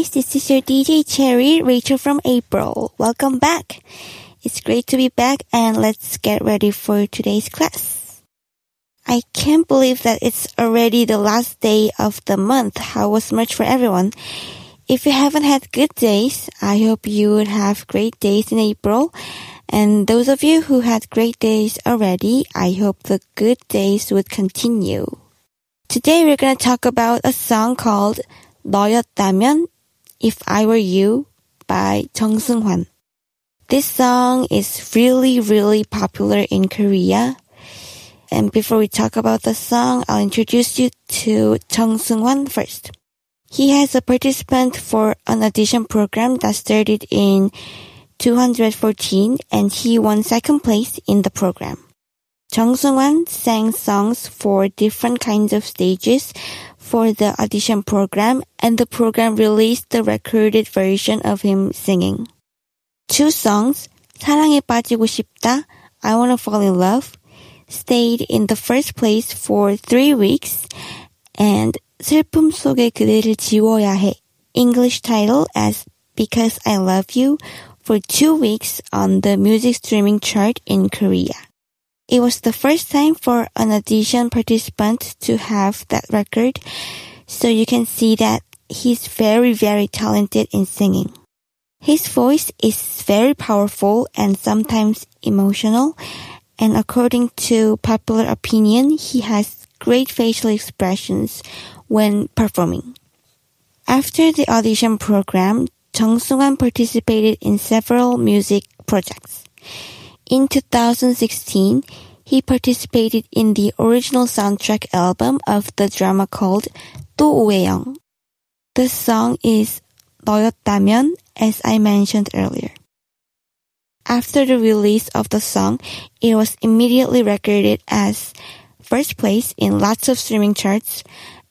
this is your DJ Cherry, Rachel from April. Welcome back. It's great to be back and let's get ready for today's class. I can't believe that it's already the last day of the month. How was March for everyone? If you haven't had good days, I hope you would have great days in April. And those of you who had great days already, I hope the good days would continue. Today we're going to talk about a song called 너였다면 if I Were You by Jung Seung-hwan. This song is really, really popular in Korea. And before we talk about the song, I'll introduce you to Jung Seung-hwan first. He has a participant for an audition program that started in 214 and he won second place in the program. Jung Seung-hwan sang songs for different kinds of stages for the audition program and the program released the recorded version of him singing. Two songs, 사랑에 빠지고 싶다, I Wanna Fall in Love, stayed in the first place for three weeks and 슬픔 속에 그대를 지워야 해, English title as Because I Love You for two weeks on the music streaming chart in Korea. It was the first time for an audition participant to have that record, so you can see that he's very, very talented in singing. His voice is very powerful and sometimes emotional, and according to popular opinion, he has great facial expressions when performing. After the audition program, Jung Seung-hwan participated in several music projects. In 2016, he participated in the original soundtrack album of the drama called 또 오해영. The song is 너였다면, as I mentioned earlier. After the release of the song, it was immediately recorded as first place in lots of streaming charts,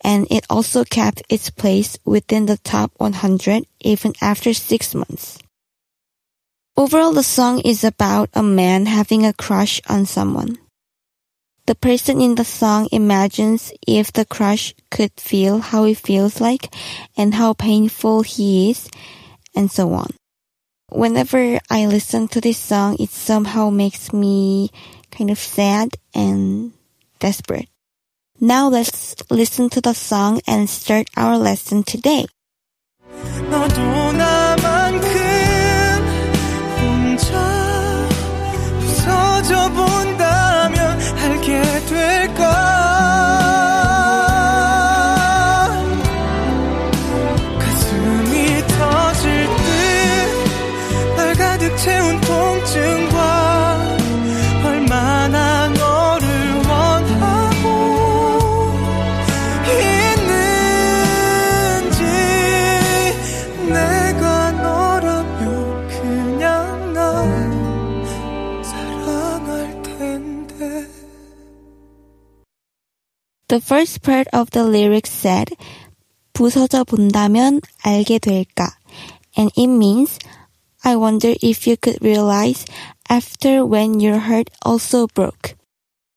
and it also kept its place within the top 100 even after six months. Overall, the song is about a man having a crush on someone. The person in the song imagines if the crush could feel how it feels like and how painful he is, and so on. Whenever I listen to this song, it somehow makes me kind of sad and desperate. Now let's listen to the song and start our lesson today. 너 The first part of the lyrics said, 부서져 본다면 알게 될까? And it means, I wonder if you could realize after when your heart also broke.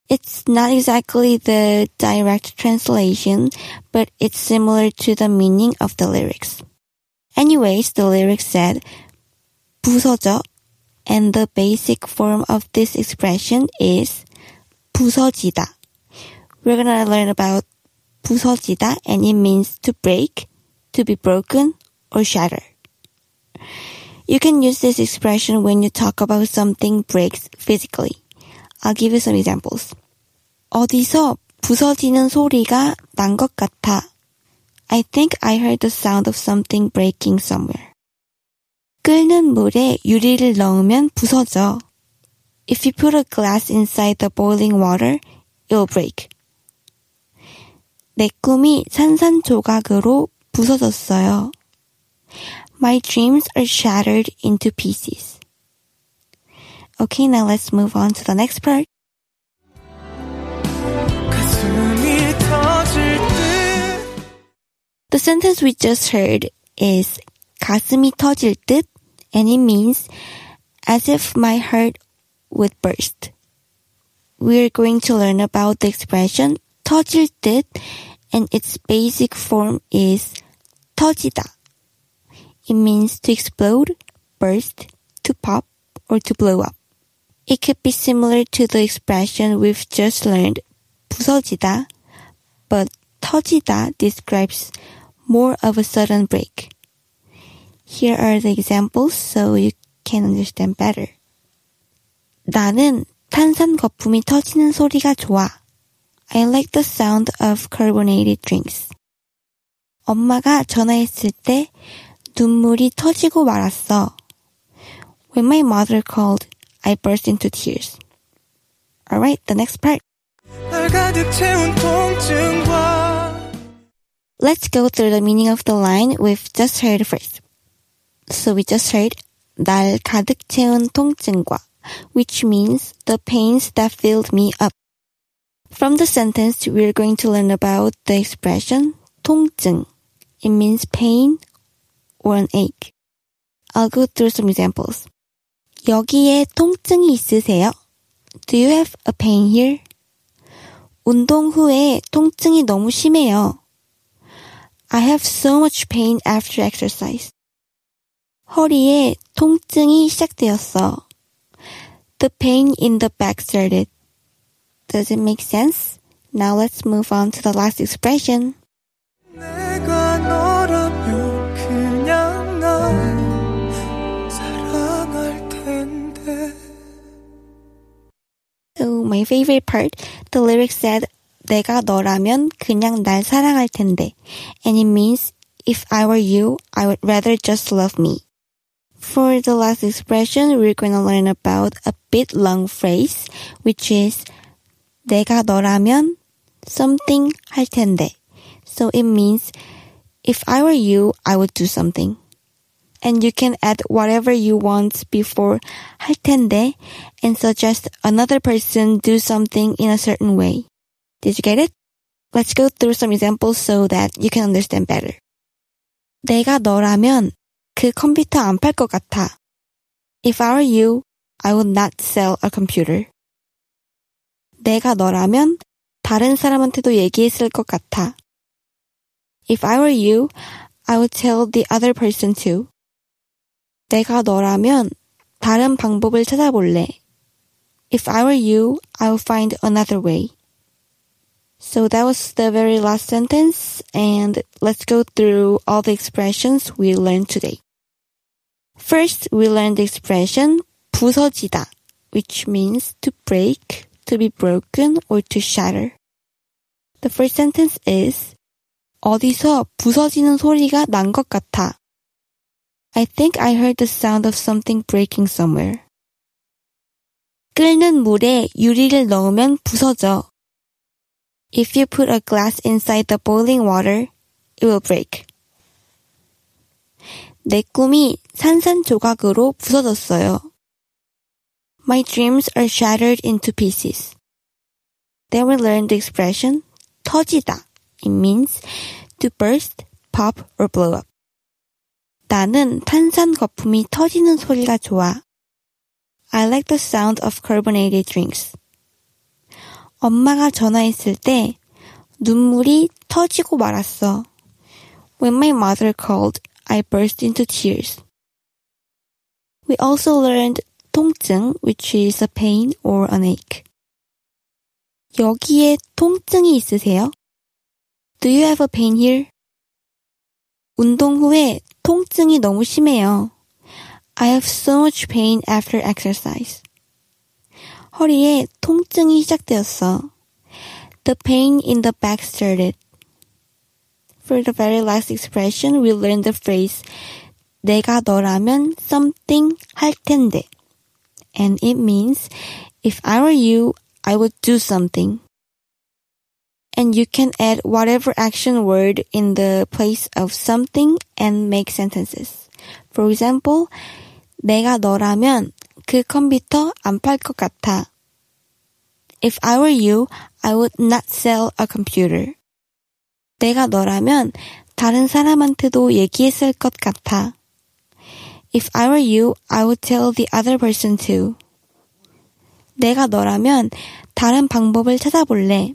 It's not exactly the direct translation, but it's similar to the meaning of the lyrics. Anyways, the lyrics said, 부서져, and the basic form of this expression is 부서지다. We're gonna learn about 부서지다, and it means to break, to be broken, or shatter. You can use this expression when you talk about something breaks physically. I'll give you some examples. 어디서 부서지는 소리가 난 것 같아. I think I heard the sound of something breaking somewhere. 끓는 물에 유리를 넣으면 부서져. If you put a glass inside the boiling water, it will break. 내 꿈이 산산조각으로 부서졌어요. My dreams are shattered into pieces. Okay, now let's move on to the next part. 가슴이 터질 듯 The sentence we just heard is 가슴이 터질 듯 and it means as if my heart would burst. We're going to learn about the expression 터질 듯 and its basic form is 터지다. It means to explode, burst, to pop, or to blow up. It could be similar to the expression we've just learned, 부서지다, but 터지다 describes more of a sudden break. Here are the examples so you can understand better. 나는 탄산 거품이 터지는 소리가 좋아. I like the sound of carbonated drinks. 엄마가 전화했을 때 눈물이 터지고 말았어. When my mother called, I burst into tears. Alright, the next part. 날 가득 채운 통증과 Let's go through the meaning of the line we've just heard first. So we just heard 날 가득 채운 통증과 which means the pains that filled me up. From the sentence, we're going to learn about the expression 통증. It means pain or an ache. I'll go through some examples. 여기에 통증이 있으세요? Do you have a pain here? 운동 후에 통증이 너무 심해요. I have so much pain after exercise. 허리에 통증이 시작되었어. The pain in the back started. Does it make sense? Now let's move on to the last expression. 내가 너라면 그냥 날 사랑할 텐데 So my favorite part, the lyric said, 내가 너라면 그냥 날 사랑할 텐데. And it means, if I were you, I would rather just love me. For the last expression, we're going to learn about a bit long phrase, which is 내가 너라면 something 할 텐데. So it means if I were you, I would do something. And you can add whatever you want before 할 텐데 and suggest another person do something in a certain way. Did you get it? Let's go through some examples so that you can understand better. 내가 너라면 그 컴퓨터 안 팔 것 같아. If I were you, I would not sell a computer. 내가 너라면 다른 사람한테도 얘기했을 것 같아. If I were you, I would tell the other person too. 내가 너라면 다른 방법을 찾아볼래. If I were you, I would find another way. So that was the very last sentence, and let's go through all the expressions we learned today. First, we learned the expression 부서지다, which means to break, to be broken, or to shatter. The first sentence is 어디서 부서지는 소리가 난 것 같아. I think I heard the sound of something breaking somewhere. 끓는 물에 유리를 넣으면 부서져. If you put a glass inside the boiling water, it will break. 내 꿈이 산산조각으로 부서졌어요. My dreams are shattered into pieces. Then we learned the expression 터지다. It means to burst, pop, or blow up. 나는 탄산 거품이 터지는 소리가 좋아. I like the sound of carbonated drinks. 엄마가 전화했을 때 눈물이 터지고 말았어. When my mother called, I burst into tears. We also learned 통증, which is a pain or an ache. 여기에 통증이 있으세요? Do you have a pain here? 운동 후에 통증이 너무 심해요. I have so much pain after exercise. 허리에 통증이 시작되었어. The pain in the back started. For the very last expression, we learned the phrase 내가 너라면 something 할 텐데. And it means if I were you, I would do something. And you can add whatever action word in the place of something and make sentences. For example, 내가 너라면 그 컴퓨터 안 팔 것 같아. If I were you, I would not sell a computer. 내가 너라면 다른 사람한테도 얘기했을 것 같아. If I were you, I would tell the other person too. 내가 너라면 다른 방법을 찾아볼래.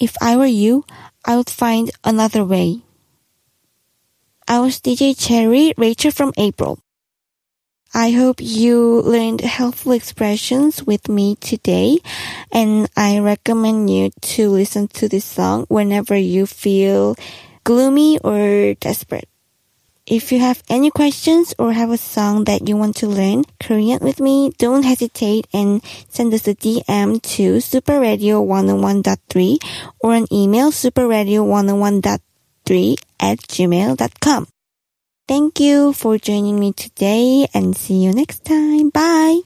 If I were you, I would find another way. I was DJ Cherry, Rachel from April. I hope you learned helpful expressions with me today, and I recommend you to listen to this song whenever you feel gloomy or desperate. If you have any questions or have a song that you want to learn Korean with me, don't hesitate and send us a DM to superradio101.3 or an email superradio101.3 at gmail.com. Thank you for joining me today and see you next time. Bye!